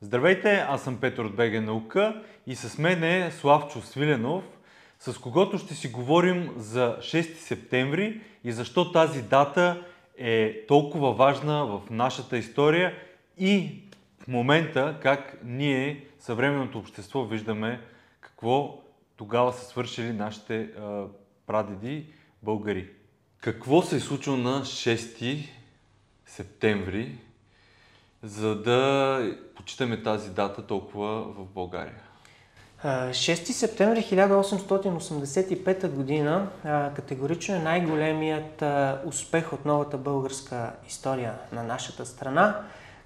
Здравейте, аз съм Петър от БГ Наука и с мен е Славчо Свиленов, с когото ще си говорим за 6 септември и защо тази дата е толкова важна в нашата история и в момента как ние, съвременното общество, виждаме какво тогава са свършили нашите а, прадеди българи. Какво се е случило на 6 септември за да почитаме тази дата толкова в България? 6 септември 1885 година категорично е най-големият успех от новата българска история на нашата страна,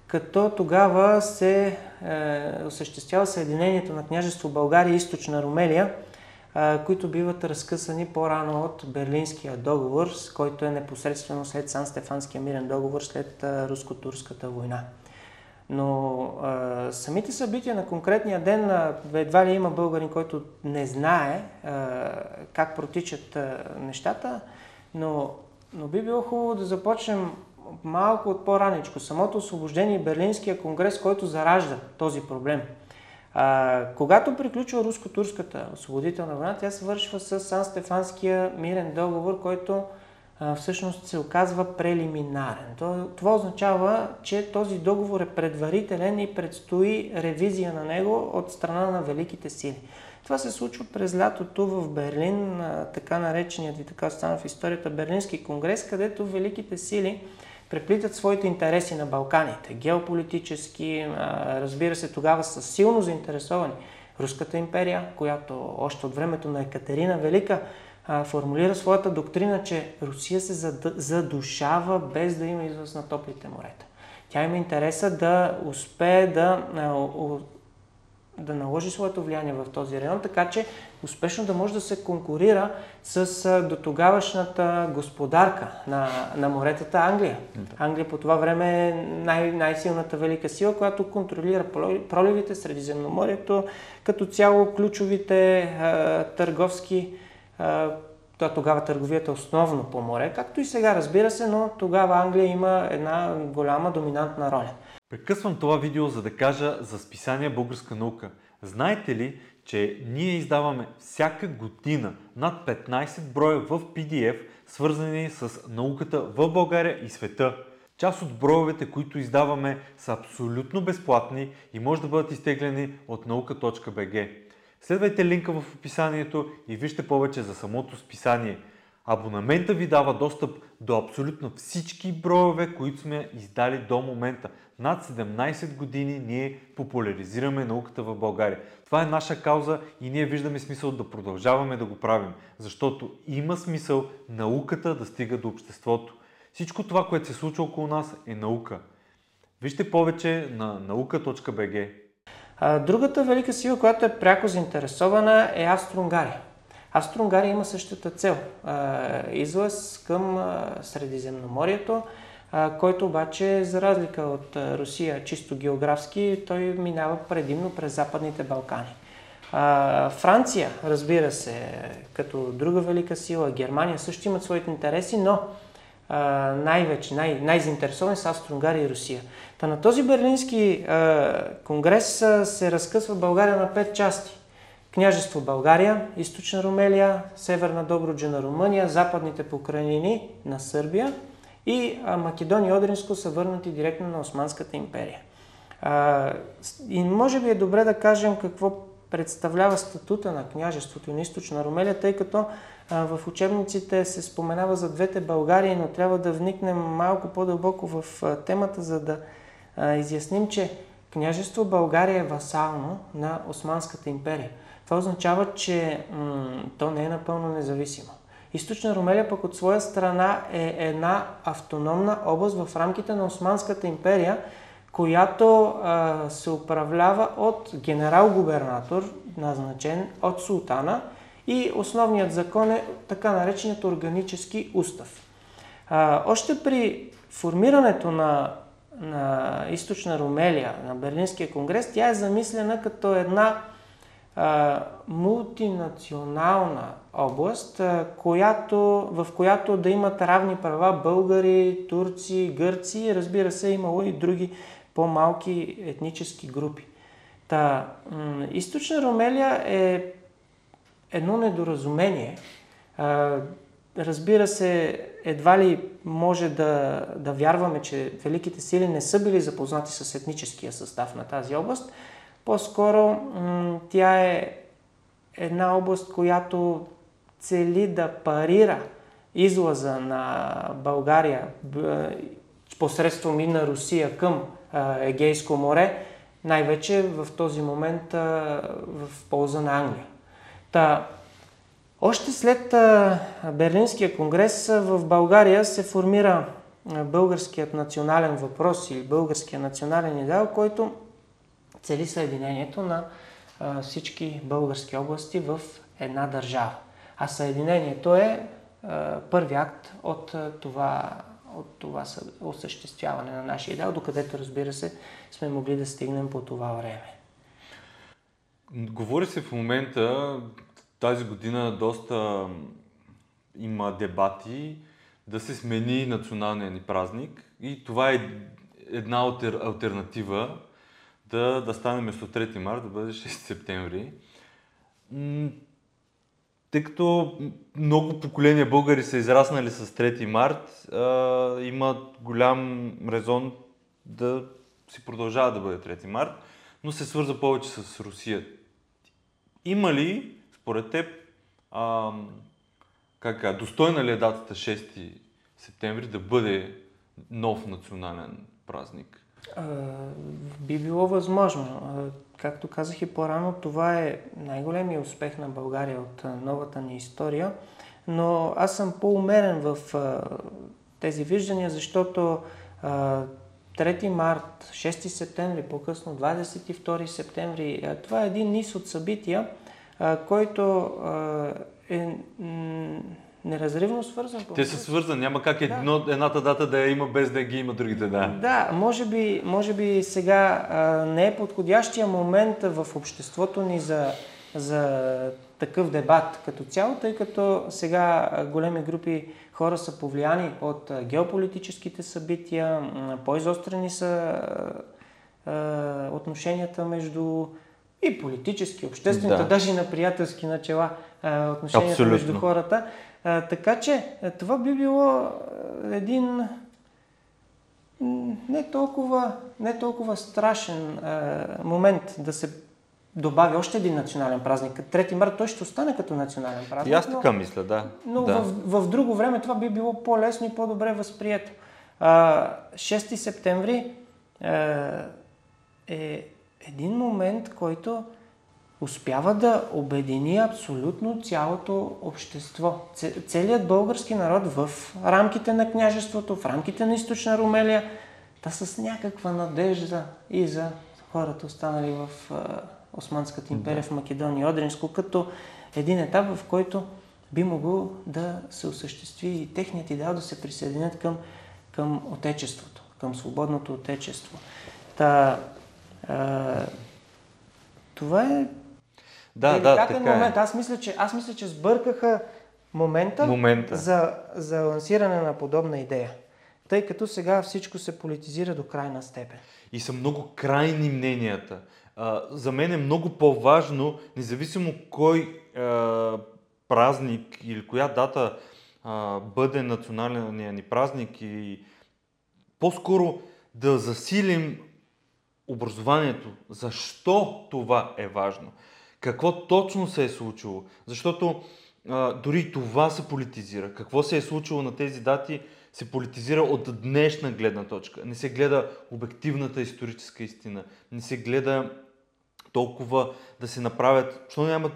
като тогава се е, осъществява съединението на княжество България и източна Румелия, които биват разкъсани по-рано от Берлинския договор, който е непосредствено след Сан-Стефанския мирен договор след руско-турската война. Но а, самите събития на конкретния ден, а, едва ли има българин, който не знае а, как протичат а, нещата, но, но би било хубаво да започнем малко от по-раничко. Самото освобождение и Берлинския конгрес, който заражда този проблем. А, когато приключва руско-турската освободителна война, тя се вършва с Сан-Стефанския мирен договор, който всъщност се оказва прелиминарен. Това означава, че този договор е предварителен и предстои ревизия на него от страна на великите сили. Това се случва през лятото в Берлин, така нареченият и така стана в историята Берлински конгрес, където великите сили преплитат своите интереси на Балканите. Геополитически, разбира се, тогава са силно заинтересовани. Руската империя, която още от времето на Екатерина Велика а, формулира своята доктрина, че Русия се задушава без да има излъз на топлите морета. Тя има интереса да успее да, да наложи своето влияние в този район, така че успешно да може да се конкурира с до тогавашната господарка на, на моретата Англия. Англия по това време е най- най-силната велика сила, която контролира проливите, Средиземноморието, като цяло ключовите а, търговски то тогава търговията е основно по море, както и сега разбира се, но тогава Англия има една голяма доминантна роля. Прекъсвам това видео, за да кажа за списание Българска наука. Знаете ли, че ние издаваме всяка година над 15 броя в PDF, свързани с науката в България и света. Част от броевете, които издаваме, са абсолютно безплатни и може да бъдат изтеглени от наука.bg. Следвайте линка в описанието и вижте повече за самото списание. Абонамента ви дава достъп до абсолютно всички броеве, които сме издали до момента. Над 17 години ние популяризираме науката в България. Това е наша кауза и ние виждаме смисъл да продължаваме да го правим, защото има смисъл науката да стига до обществото. Всичко това, което се случва около нас е наука. Вижте повече на Другата велика сила, която е пряко заинтересована е Австро-Унгария. Австро-Унгария има същата цел. Излъз към Средиземноморието, който обаче, за разлика от Русия, чисто географски, той минава предимно през Западните Балкани. Франция, разбира се, като друга велика сила, Германия също имат своите интереси, но най-вече, най- най-заинтересовани са Австро-Унгария и Русия. Та на този Берлински а, конгрес а, се разкъсва България на пет части. Княжество България, Източна Румелия, Северна Добруджа на Румъния, Западните покрайнини на Сърбия и а, Македония и Одринско са върнати директно на Османската империя. А, и може би е добре да кажем какво представлява статута на княжеството на източна Румелия, тъй като в учебниците се споменава за двете Българии, но трябва да вникнем малко по-дълбоко в темата, за да изясним, че княжество България е васално на Османската империя. Това означава, че м- то не е напълно независимо. Източна Румелия пък от своя страна е една автономна област в рамките на Османската империя, която а, се управлява от генерал-губернатор, назначен от султана и основният закон е така нареченият органически устав. А, още при формирането на, на източна Румелия, на Берлинския конгрес, тя е замислена като една а, мултинационална област, а, която, в която да имат равни права българи, турци, гърци, разбира се, имало и други по-малки етнически групи. Та, източна Румелия е едно недоразумение. А, разбира се, едва ли може да, да вярваме, че Великите сили не са били запознати с етническия състав на тази област. По-скоро м- тя е една област, която цели да парира излаза на България посредством и на Русия към Егейско море, най-вече в този момент в полза на Англия. Та, още след Берлинския конгрес в България се формира българският национален въпрос или българския национален идеал, който цели съединението на всички български области в една държава. А съединението е първи акт от това, от това осъществяване на нашия идеал, докъдето, разбира се, сме могли да стигнем по това време. Говори се в момента, тази година доста има дебати да се смени националния ни празник и това е една альтернатива да, да стане вместо 3 марта да бъде 6 септември. Тъй като много поколения българи са израснали с 3 март, а, има голям резон да си продължава да бъде 3 март, но се свърза повече с Русия. Има ли, според теб, а, как, достойна ли е датата 6 септември да бъде нов национален празник? би било възможно. Както казах и по-рано, това е най-големия успех на България от новата ни история, но аз съм по-умерен в тези виждания, защото 3 март, 6 септември, по-късно 22 септември, това е един низ от събития, който е неразривно свързан. Те са свързани, няма как едно, да. едната дата да я има без да ги има другите, да. Да, може би, може би сега а, не е подходящия момент в обществото ни за, за такъв дебат като цяло, тъй като сега големи групи хора са повлияни от геополитическите събития, по-изострени са отношенията между и политически, обществени, да. даже и на приятелски начала отношенията Абсолютно. между хората. Така че това би било един не толкова, не толкова страшен а, момент да се добави още един национален празник. Трети март той ще остане като национален празник. И аз така но, мисля, да. Но да. В, в друго време това би било по-лесно и по-добре възприето. А, 6 септември а, е един момент, който успява да обедини абсолютно цялото общество. Целият български народ в рамките на княжеството, в рамките на източна Румелия, да с някаква надежда и за хората останали в Османската империя, да. в Македония, Одринско, като един етап, в който би могло да се осъществи и техният идеал да се присъединят към, към Отечеството, към свободното Отечество. Та, а, това е да, да, така е. момент. Е. Аз, мисля, че, аз мисля, че сбъркаха момента, момента. За, за лансиране на подобна идея. Тъй като сега всичко се политизира до крайна степен. И са много крайни мненията. А, за мен е много по-важно, независимо кой а, празник или коя дата а, бъде националния ни празник и по-скоро да засилим образованието. Защо това е важно? какво точно се е случило. Защото а, дори това се политизира. Какво се е случило на тези дати се политизира от днешна гледна точка. Не се гледа обективната историческа истина. Не се гледа толкова да се направят. Защо нямат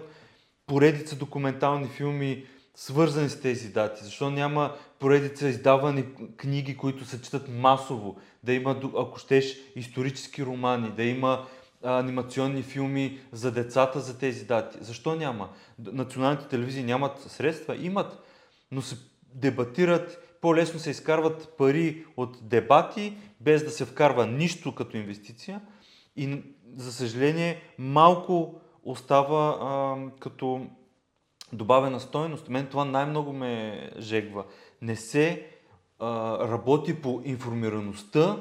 поредица документални филми, свързани с тези дати? Защо няма поредица издавани книги, които се четат масово? Да има, ако щеш, исторически романи, да има анимационни филми за децата за тези дати. Защо няма? Националните телевизии нямат средства? Имат, но се дебатират, по-лесно се изкарват пари от дебати, без да се вкарва нищо като инвестиция и за съжаление малко остава а, като добавена стойност. Мен това най-много ме жегва. Не се а, работи по информираността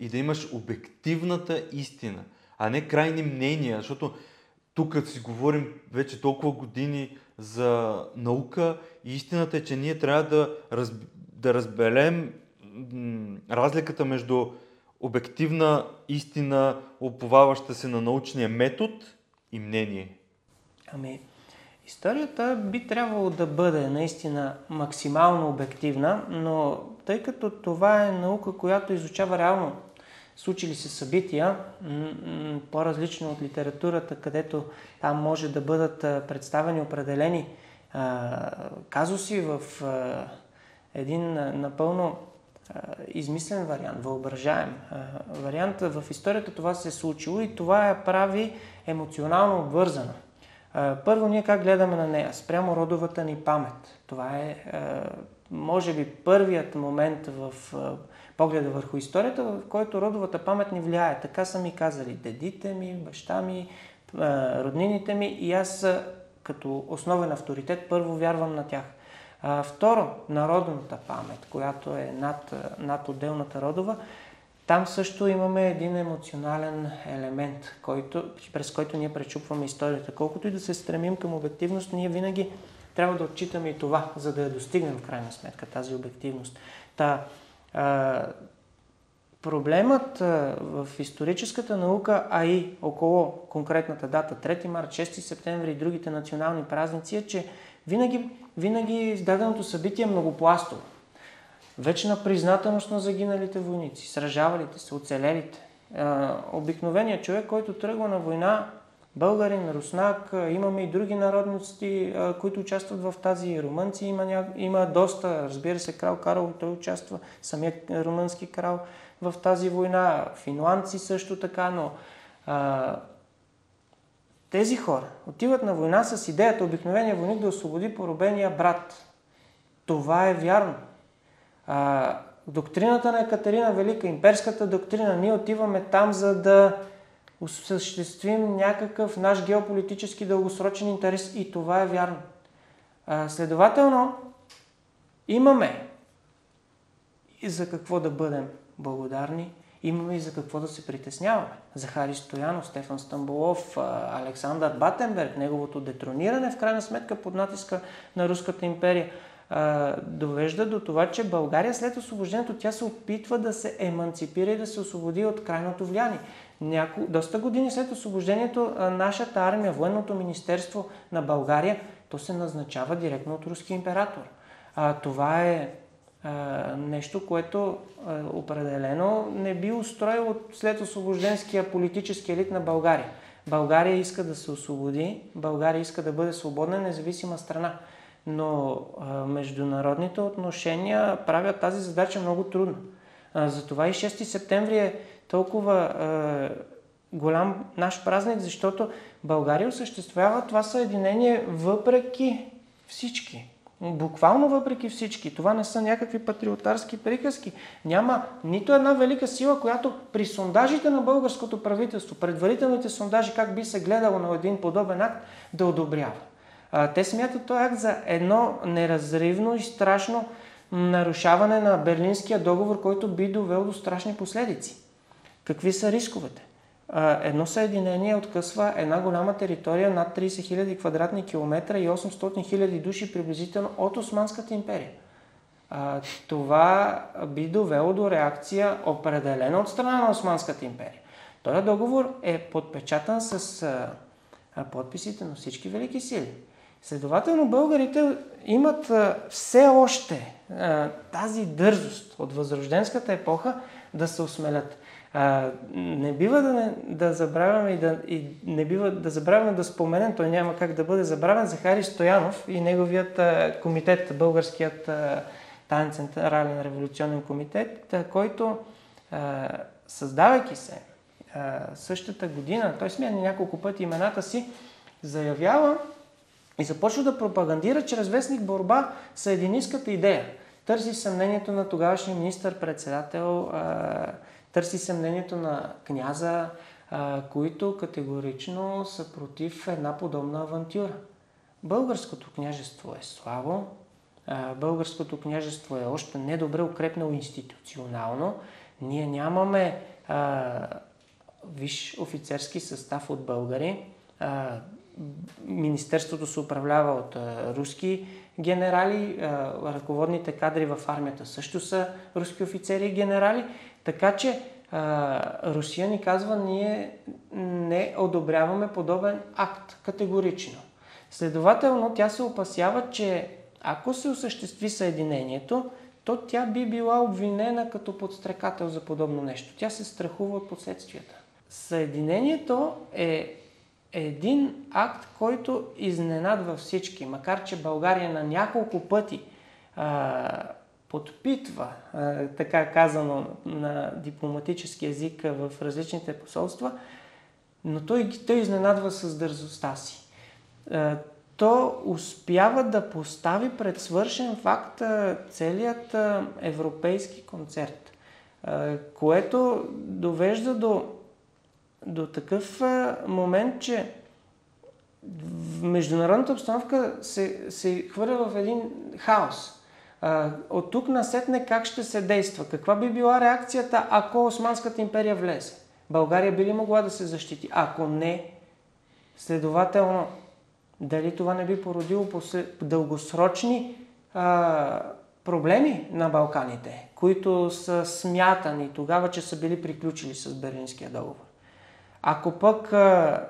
и да имаш обективната истина, а не крайни мнения, защото тук си говорим вече толкова години за наука и истината е, че ние трябва да, раз, да разберем разликата между обективна истина, оповаваща се на научния метод и мнение. Ами, историята би трябвало да бъде наистина максимално обективна, но тъй като това е наука, която изучава реално случили се събития, по-различно от литературата, където там може да бъдат представени определени а, казуси в а, един напълно измислен вариант, въображаем вариант. В историята това се е случило и това я прави емоционално обвързана. Първо, ние как гледаме на нея? Спрямо родовата ни памет. Това е, може би, първият момент в погледа върху историята, в който родовата памет ни влияе. Така са ми казали дедите ми, баща ми, роднините ми и аз като основен авторитет първо вярвам на тях. А, второ, народната памет, която е над, над отделната родова, там също имаме един емоционален елемент, който, през който ние пречупваме историята. Колкото и да се стремим към обективност, ние винаги трябва да отчитаме и това, за да я достигнем в крайна сметка тази обективност. Та, а, проблемът в историческата наука, а и около конкретната дата 3 март, 6 септември и другите национални празници е, че винаги, винаги издаденото събитие е многопластово. Вечна признателност на загиналите войници, сражавалите се, оцелелите. Обикновеният човек, който тръгва на война, българин, руснак, имаме и други народности, които участват в тази. Румънци има, ня... има доста, разбира се, крал Карл, той участва, самият румънски крал в тази война, финландци също така, но а, тези хора отиват на война с идеята обикновения войник да освободи поробения брат. Това е вярно. А, доктрината на Екатерина Велика, имперската доктрина, ние отиваме там, за да осъществим някакъв наш геополитически дългосрочен интерес и това е вярно. А, следователно, имаме и за какво да бъдем благодарни, имаме и за какво да се притесняваме. Захари Стоянов, Стефан Стамбулов, Александър Батенберг, неговото детрониране в крайна сметка под натиска на Руската империя – довежда до това, че България след освобождението тя се опитва да се еманципира и да се освободи от крайното влияние. Няко... Доста години след освобождението нашата армия, военното министерство на България, то се назначава директно от руски император. А, това е а, нещо, което а, определено не би устроило след освобожденския политически елит на България. България иска да се освободи, България иска да бъде свободна, независима страна но а, международните отношения правят тази задача много трудна. А, затова и 6 септември е толкова а, голям наш празник, защото България осъществява това съединение въпреки всички. Буквално въпреки всички. Това не са някакви патриотарски приказки. Няма нито една велика сила, която при сондажите на българското правителство, предварителните сондажи, как би се гледало на един подобен акт, да одобрява. А, те смятат този акт за едно неразривно и страшно нарушаване на Берлинския договор, който би довел до страшни последици. Какви са рисковете? Едно съединение откъсва една голяма територия над 30 000 квадратни километра и 800 000 души приблизително от Османската империя. А, това би довело до реакция определена от страна на Османската империя. Този договор е подпечатан с а, подписите на всички велики сили. Следователно, българите имат а, все още а, тази дързост от възрожденската епоха да се осмелят. А, не бива да, не, да забравяме и, да, и не бива да забравяме да споменем, той няма как да бъде забравен, Захари Стоянов и неговият а, комитет, българският а, Тайн Централен революционен комитет, а, който а, създавайки се а, същата година, той смяна няколко пъти имената си, заявява, и започва да пропагандира чрез вестник борба с единистката идея. Търси съмнението на тогавашния министър-председател, търси съмнението на княза, които категорично са против една подобна авантюра. Българското княжество е слабо, българското княжество е още недобре укрепнало институционално, Ние нямаме а, виш офицерски състав от българи. А, Министерството се управлява от а, руски генерали, а, ръководните кадри в армията също са руски офицери и генерали, така че а, Русия ни казва, ние не одобряваме подобен акт категорично. Следователно, тя се опасява, че ако се осъществи съединението, то тя би била обвинена като подстрекател за подобно нещо. Тя се страхува от последствията. Съединението е един акт, който изненадва всички, макар че България на няколко пъти а, подпитва, така казано на дипломатически език в различните посолства, но той, той изненадва с дързостта си. То успява да постави пред свършен факт целият европейски концерт, което довежда до, до такъв момент, че международната обстановка се, се хвърля в един хаос. От тук насетне как ще се действа? Каква би била реакцията, ако Османската империя влезе? България би ли могла да се защити? Ако не, следователно, дали това не би породило дългосрочни а, проблеми на Балканите, които са смятани тогава, че са били приключили с Берлинския договор. Ако пък а,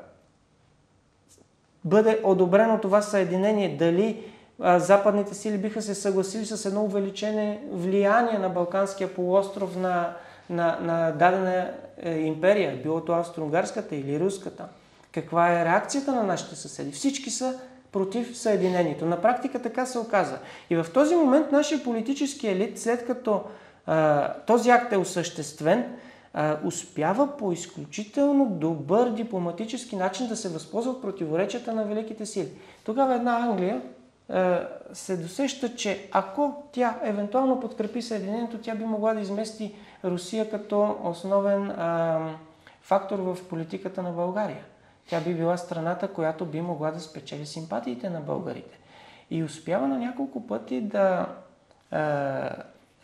бъде одобрено това съединение, дали западните сили биха се съгласили с едно увеличение влияние на Балканския полуостров на, на, на дадена е, империя, било то австро-унгарската или руската – каква е реакцията на нашите съседи. Всички са против съединението. На практика така се оказа. И в този момент нашия политически елит, след като а, този акт е осъществен, а, успява по изключително добър дипломатически начин да се възползва от противоречията на великите сили. Тогава една Англия се досеща, че ако тя евентуално подкрепи Съединението, тя би могла да измести Русия като основен а, фактор в политиката на България. Тя би била страната, която би могла да спечели симпатиите на българите. И успява на няколко пъти да е,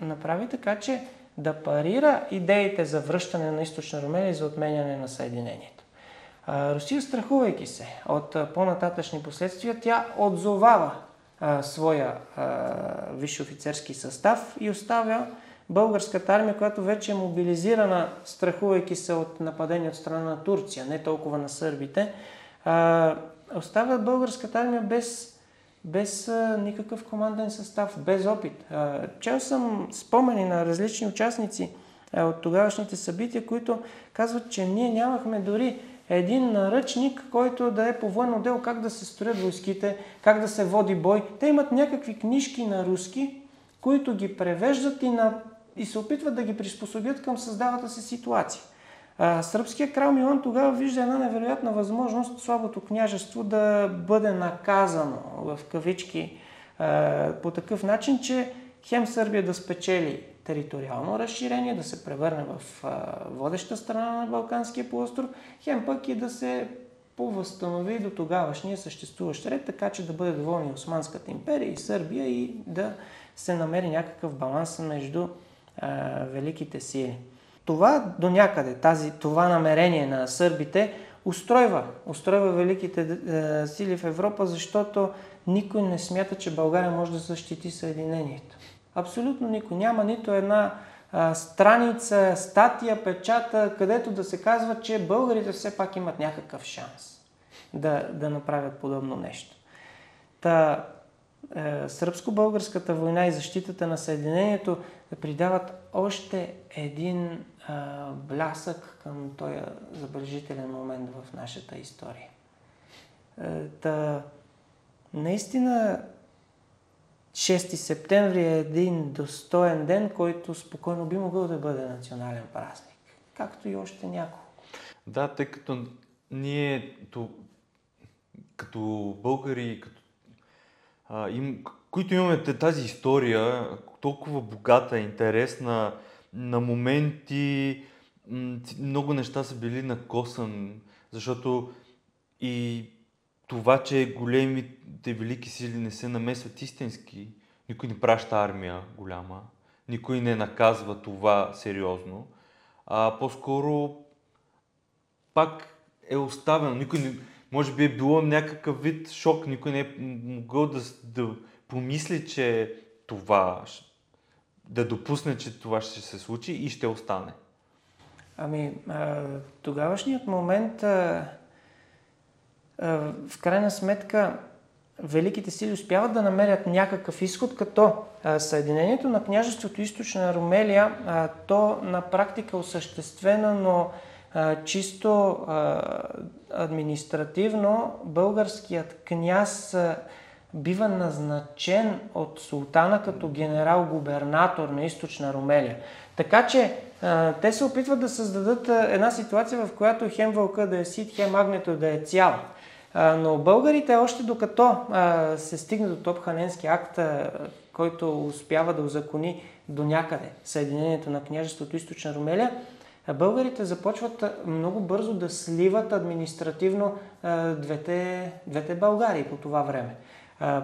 направи така, че да парира идеите за връщане на източна Румелия и за отменяне на Съединението. Е, Русия, страхувайки се от по-нататъчни последствия, тя отзовава е, своя е, висше офицерски състав и оставя българската армия, която вече е мобилизирана, страхувайки се от нападение от страна на Турция, не толкова на сърбите, а, оставя българската армия без, без а, никакъв команден състав, без опит. А, чел съм спомени на различни участници а, от тогавашните събития, които казват, че ние нямахме дори един наръчник, който да е по военно дело как да се строят войските, как да се води бой. Те имат някакви книжки на руски, които ги превеждат и на и се опитват да ги приспособят към създавата се ситуация. А, сръбския крал Милан тогава вижда една невероятна възможност слабото княжество да бъде наказано в кавички а, по такъв начин, че хем Сърбия да спечели териториално разширение, да се превърне в водеща страна на Балканския полуостров, хем пък и да се повъзстанови до тогавашния съществуващ ред, така че да бъде доволни Османската империя и Сърбия и да се намери някакъв баланс между а, великите сили. Това до някъде, тази, това намерение на сърбите устройва, устройва великите а, сили в Европа, защото никой не смята, че България може да защити Съединението. Абсолютно никой. Няма нито една а, страница, статия, печата, където да се казва, че българите все пак имат някакъв шанс да, да направят подобно нещо. Та, е, сръбско-българската война и защитата на Съединението придават още един а, блясък към този забележителен момент в нашата история. Е, та, наистина 6 септември е един достоен ден, който спокойно би могъл да бъде национален празник, както и още няколко. Да, тъй като ние като българи, като а, им, които имаме тази история, толкова богата, интересна, на моменти много неща са били на косъм, защото и това, че големите велики сили не се намесват истински, никой не праща армия голяма, никой не наказва това сериозно, а по-скоро пак е оставено. Никой не, може би е било някакъв вид шок, никой не е могъл да, да помисли, че това, да допусне, че това ще се случи и ще остане. Ами, а, тогавашният момент, а, в крайна сметка, великите сили успяват да намерят някакъв изход, като Съединението на княжеството Източна Румелия, то на практика осъществено, но чисто административно българският княз бива назначен от султана като генерал-губернатор на Източна Румелия. Така че те се опитват да създадат една ситуация, в която хем вълка да е сит, хем агнето да е цял. Но българите, още докато се стигне до Топханенски акт, който успява да узакони до някъде Съединението на княжеството Източна Румелия, българите започват много бързо да сливат административно двете, двете Българии по това време.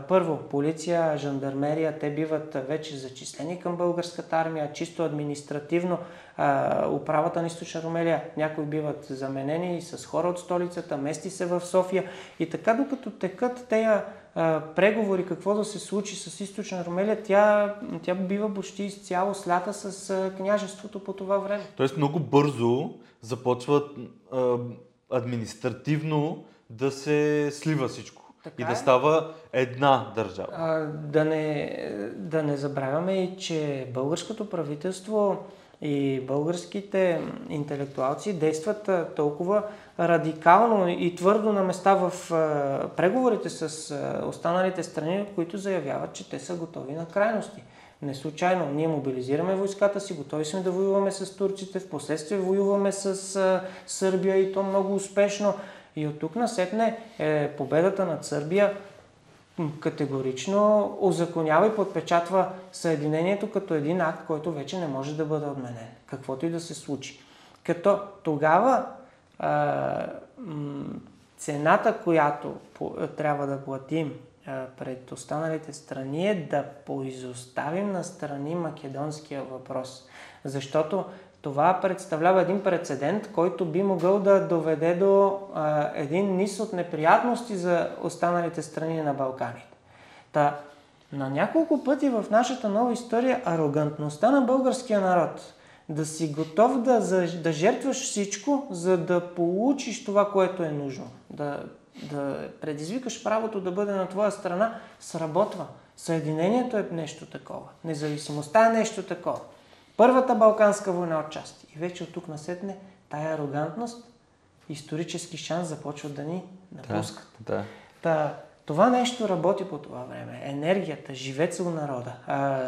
Първо, полиция, жандармерия, те биват вече зачислени към българската армия, чисто административно. Управата на Източна Румелия, някои биват заменени с хора от столицата, мести се в София. И така, докато текат тези преговори какво да се случи с Източна Румелия, тя, тя бива почти изцяло слята с княжеството по това време. Тоест много бързо започват административно да се слива всичко. Така и да е. става една държава. А, да, не, да не забравяме и, че българското правителство и българските интелектуалци действат толкова радикално и твърдо на места в а, преговорите с а, останалите страни, които заявяват, че те са готови на крайности. Не случайно. Ние мобилизираме войската си, готови сме да воюваме с турците, в последствие воюваме с а, Сърбия и то много успешно. И от тук насетне е, победата над Сърбия категорично озаконява и подпечатва Съединението като един акт, който вече не може да бъде отменен, каквото и да се случи. Като тогава а, цената, която трябва да платим а, пред останалите страни е да поизоставим на страни македонския въпрос. Защото това представлява един прецедент, който би могъл да доведе до а, един низ от неприятности за останалите страни на Балканите. Та, на няколко пъти в нашата нова история арогантността на българския народ, да си готов да, да жертваш всичко, за да получиш това, което е нужно, да, да предизвикаш правото да бъде на твоя страна, сработва. Съединението е нещо такова. Независимостта е нещо такова. Първата Балканска война отчасти. И вече от тук насетне тая арогантност, исторически шанс започват да ни напускат. Да, да. Та, това нещо работи по това време. Енергията, живеца у народа. А,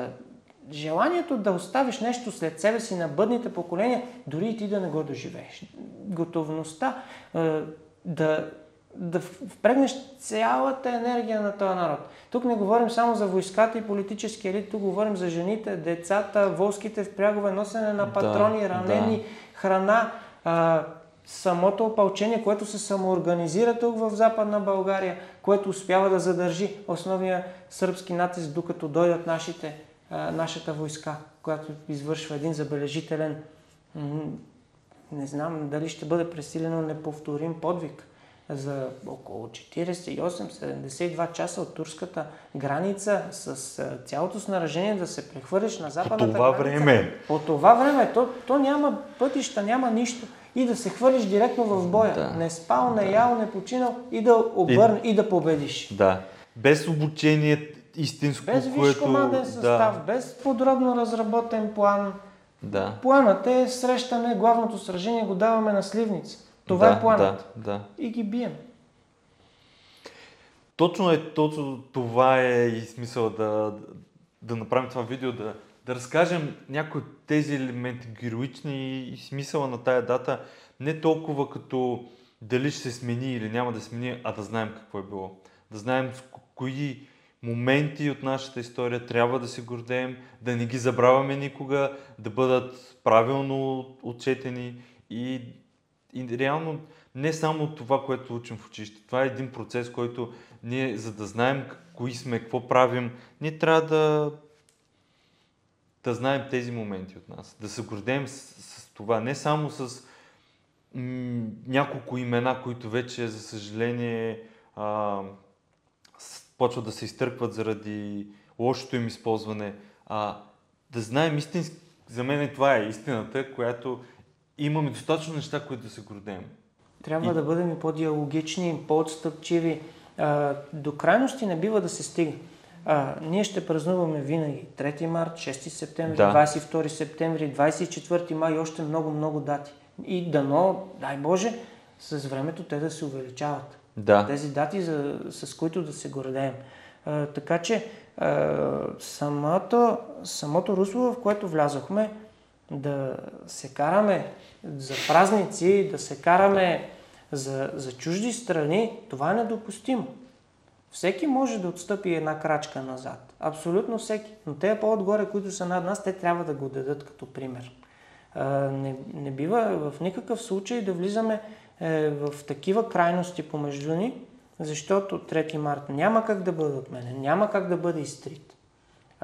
желанието да оставиш нещо след себе си на бъдните поколения, дори и ти да не го доживееш. Готовността а, да да впрегнеш цялата енергия на този народ. Тук не говорим само за войската и политически елит, тук говорим за жените, децата, волските впрягове, носене на патрони, да, ранени, да. храна, а, самото опълчение, което се самоорганизира тук в Западна България, което успява да задържи основния сръбски натиск, докато дойдат нашите, а, нашата войска, която извършва един забележителен, не знам дали ще бъде пресилено неповторим подвиг за около 48-72 часа от турската граница с цялото снаражение да се прехвърлиш на западната По това граница. време. По това време. То, то няма пътища, няма нищо. И да се хвърлиш директно в боя. Да. Не спал, не да. ял, не починал и да обърне и, и да победиш. Да. Без обучение истинско, без което... Без команден състав, да. без подробно разработен план. Да. Планът е срещане, главното сражение го даваме на сливница. Това да, е планът. Да, да. И ги бием. Точно е, точно това е и смисъл да, да направим това видео, да, да разкажем някои от тези елементи героични и смисъла на тая дата, не толкова като дали ще се смени или няма да смени, а да знаем какво е било. Да знаем кои моменти от нашата история трябва да се гордеем, да не ги забравяме никога, да бъдат правилно отчетени и и реално не само това, което учим в училище. Това е един процес, който ние, за да знаем кои сме, какво правим, ние трябва да, да знаем тези моменти от нас. Да се гордеем с, с това. Не само с м- няколко имена, които вече, за съжаление, а, почват да се изтъркват заради лошото им използване. А, да знаем истински, за мен това е истината, която имаме достатъчно неща, които да се гордеем. Трябва И- да бъдем и по-диалогични, по-отстъпчиви. А, до крайности не бива да се стига. А, ние ще празнуваме винаги 3 март, 6 септември, Да. 22 септември, 24 май и още много-много дати. И дано, дай Боже, с времето те да се увеличават. Да. Тези дати, за, с които да се гордеем. А, така че а, самото, самото русло, в което влязохме, да се караме за празници, да се караме за, за чужди страни, това е недопустимо. Всеки може да отстъпи една крачка назад. Абсолютно всеки. Но те по-отгоре, които са над нас, те трябва да го дадат като пример. Не, не бива в никакъв случай да влизаме е, в такива крайности помежду ни, защото 3 март няма как да бъде отменен, няма как да бъде изтрит.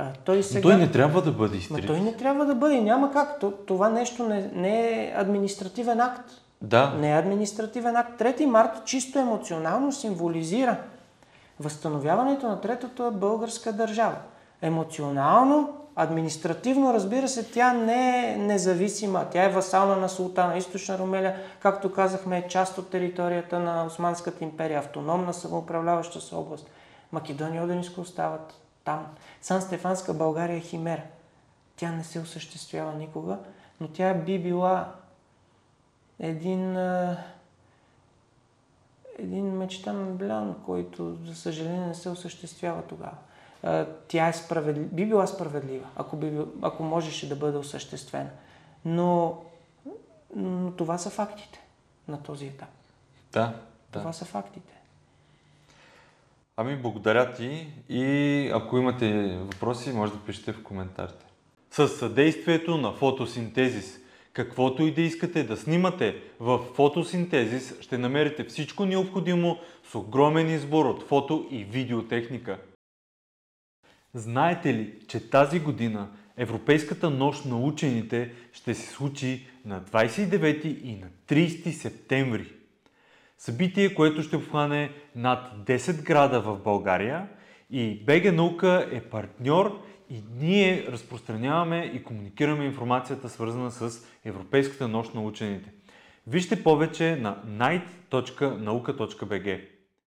А, той сега... Той не трябва да бъде Ма изтрит. той не трябва да бъде, няма как. То- Това нещо не, не е административен акт. Да. Не е административен акт. 3 март чисто емоционално символизира възстановяването на третата българска държава. Емоционално, административно, разбира се, тя не е независима. Тя е васална на султана. Източна Румелия, както казахме, е част от територията на Османската империя, автономна самоуправляваща се област. Македония и Одениско остават там. Сан Стефанска България е химера. Тя не се осъществява никога, но тя би била един, един мечтан блян, който, за съжаление, не се осъществява тогава. Тя е справедли... би била справедлива, ако, би... ако можеше да бъде осъществена. Но, но това са фактите на този етап. Да. Това да. са фактите. Ами, благодаря ти и ако имате въпроси, може да пишете в коментарите. С съдействието на фотосинтезис. Каквото и да искате да снимате в фотосинтезис, ще намерите всичко необходимо с огромен избор от фото и видеотехника. Знаете ли, че тази година Европейската нощ на учените ще се случи на 29 и на 30 септември? Събитие, което ще обхване над 10 града в България и БГ Наука е партньор и ние разпространяваме и комуникираме информацията свързана с Европейската нощ на учените. Вижте повече на night.nauka.bg